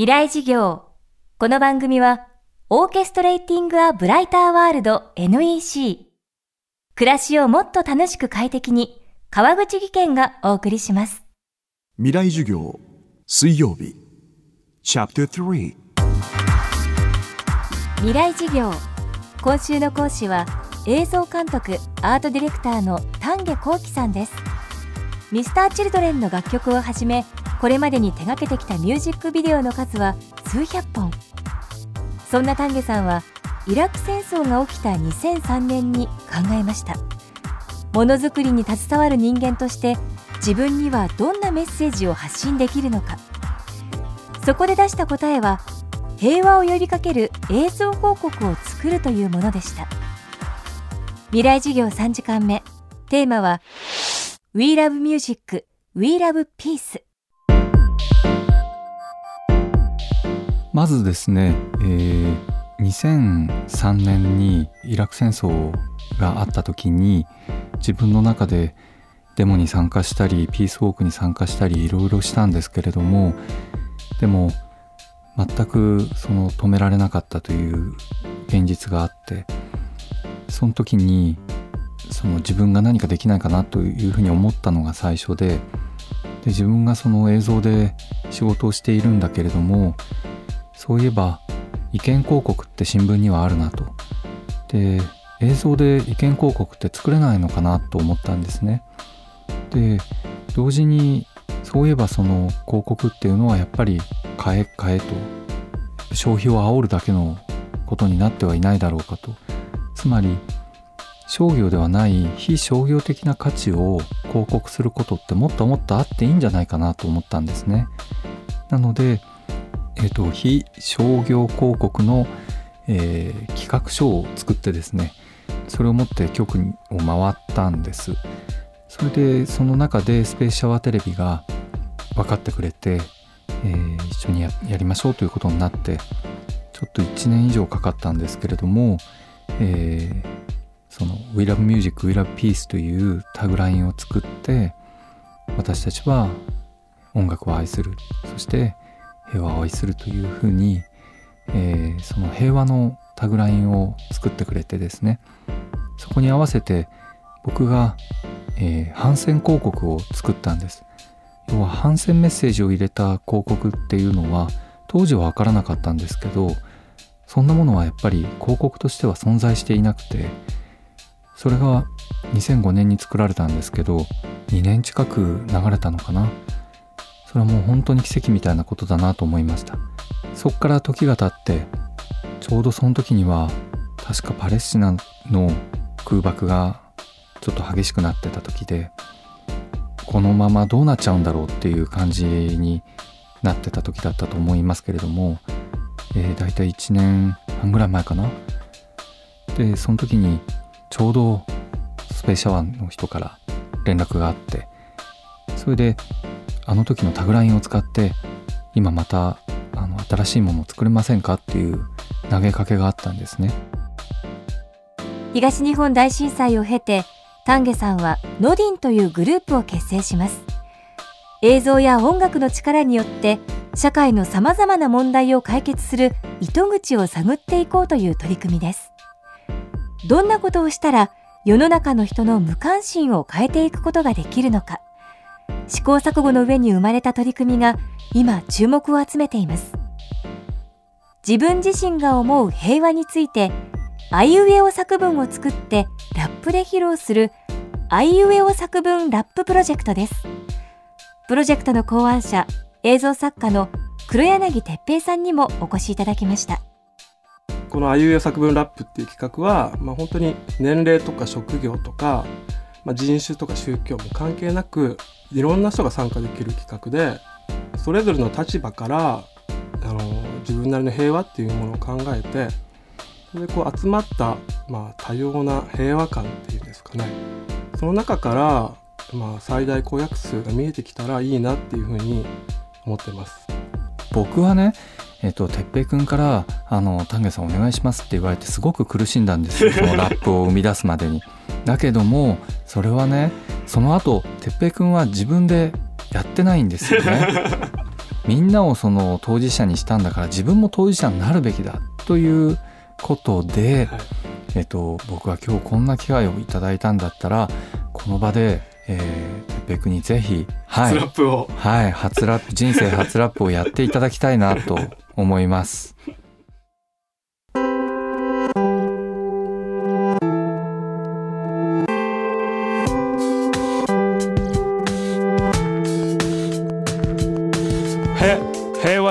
未来事業。この番組は、オーケストレーティング・ア・ブライター・ワールド NEC。暮らしをもっと楽しく快適に、川口義賢がお送りします。未来授業水曜日チャプター3未来事業。今週の講師は、映像監督、アートディレクターの丹下幸喜さんです。ミスターチルドレンの楽曲をはじめ、これまでに手掛けてきたミュージックビデオの数は数百本。そんな丹下さんは、イラク戦争が起きた2003年に考えました。ものづくりに携わる人間として、自分にはどんなメッセージを発信できるのか。そこで出した答えは、平和を呼びかける映像広告を作るというものでした。未来事業3時間目。テーマは、We Love Music, We Love Peace。まずですね、えー2003年にイラク戦争があった時に自分の中でデモに参加したりピースウォークに参加したりいろいろしたんですけれどもでも全くその止められなかったという現実があってその時にその自分が何かできないかなというふうに思ったのが最初でで自分がその映像で仕事をしているんだけれどもそういえば意見広告って新聞にはあるなと。で映像で意見広告って作れないのかなと思ったんですね。で同時にそういえばその広告っていうのはやっぱり買え買えと。消費を煽るだけのことになってはいないだろうかと。つまり商業ではない非商業的な価値を広告することってもっともっとあっていいんじゃないかなと思ったんですね。なのでえー、と非商業広告の、えー企画書を作ってですねそれを持って局を回ったんです。それでその中でスペースシャワーテレビが分かってくれて、えー一緒にややりましょうということになってちょっと1年以上かかったんですけれども、えーその「We Love Music, We Love Peace」というタグラインを作って私たちは音楽を愛する。そして平和を愛するというふうに、えーその平和のタグラインを作ってくれてですねそこに合わせて僕が、えー反戦広告を作ったんです。要は反戦メッセージを入れた広告っていうのは当時は分からなかったんですけどそんなものはやっぱり広告としては存在していなくてそれが2005年に作られたんですけど2年近く流れたのかな。それはもう本当に奇跡みたいなことだなと思いました。そこから時が経ってちょうどその時には確かパレスチナの空爆がちょっと激しくなってた時でこのままどうなっちゃうんだろうっていう感じになってた時だったと思いますけれども、えー、大体1年半ぐらい前かな。でその時にちょうどスペースシャワーの人から連絡があってそれであの時のタグラインを使って今またあの新しいものを作れませんかっていう投げかけがあったんですね。東日本大震災を経て丹下さんはノディンというグループを結成します。映像や音楽の力によって社会のさまざまな問題を解決する糸口を探っていこうという取り組みです。どんなことをしたら世の中の人の無関心を変えていくことができるのか。試行錯誤の上に生まれた取り組みが今注目を集めています自分自身が思う平和についてあいうえお作文を作ってラップで披露するあいうえお作文ラッププロジェクトです。プロジェクトの考案者、映像作家の黒柳哲平さんにもお越しいただきました。このあいうえお作文ラップっていう企画は、まあ、本当に年齢とか職業とか、まあ、人種とか宗教も関係なくいろんな人が参加できる企画でそれぞれの立場からあの自分なりの平和っていうものを考えてそれでこう集まった、まあ、多様な平和感っていうんですかねその中から、まあ、最大公約数が見えてきたらいいなっていうふうに思ってます。僕はねえっと哲平君から「あの丹下さんお願いします」って言われてすごく苦しんだんですよそのラップを生み出すまでに。だけどもそれはねその後哲平君は自分でやってないんですよね。みんなをその当事者にしたんだから自分も当事者になるべきだということで、はいえっと、僕は今日こんな機会をいただいたんだったらこの場で、えー、ペペクにぜひ、はいスラップをはい、初ラップ人生初ラップをやっていただきたいなと思います。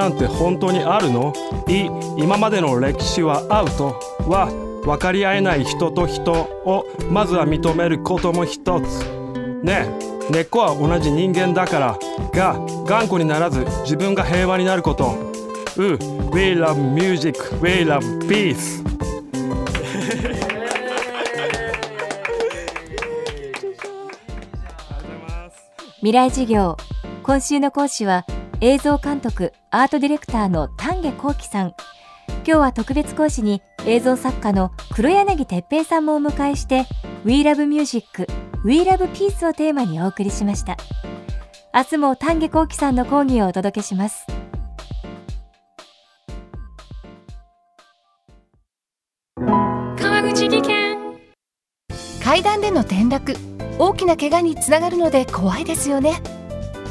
なんて本当にあるの？い今までの歴史はアウト。は分かり合えない人と人をまずは認めることも一つ。ねえ根っこは同じ人間だからが頑固にならず自分が平和になること。う We love music, we love peace 未来授業。今週の講師は映像監督アートディレクターの丹下幸喜さん。今日は特別講師に映像作家の黒柳哲平さんもお迎えして We Love Music We Love Peace をテーマにお送りしました。明日も丹下幸喜さんの講義をお届けします。川口技研。階段での転落大きな怪我につながるので怖いですよね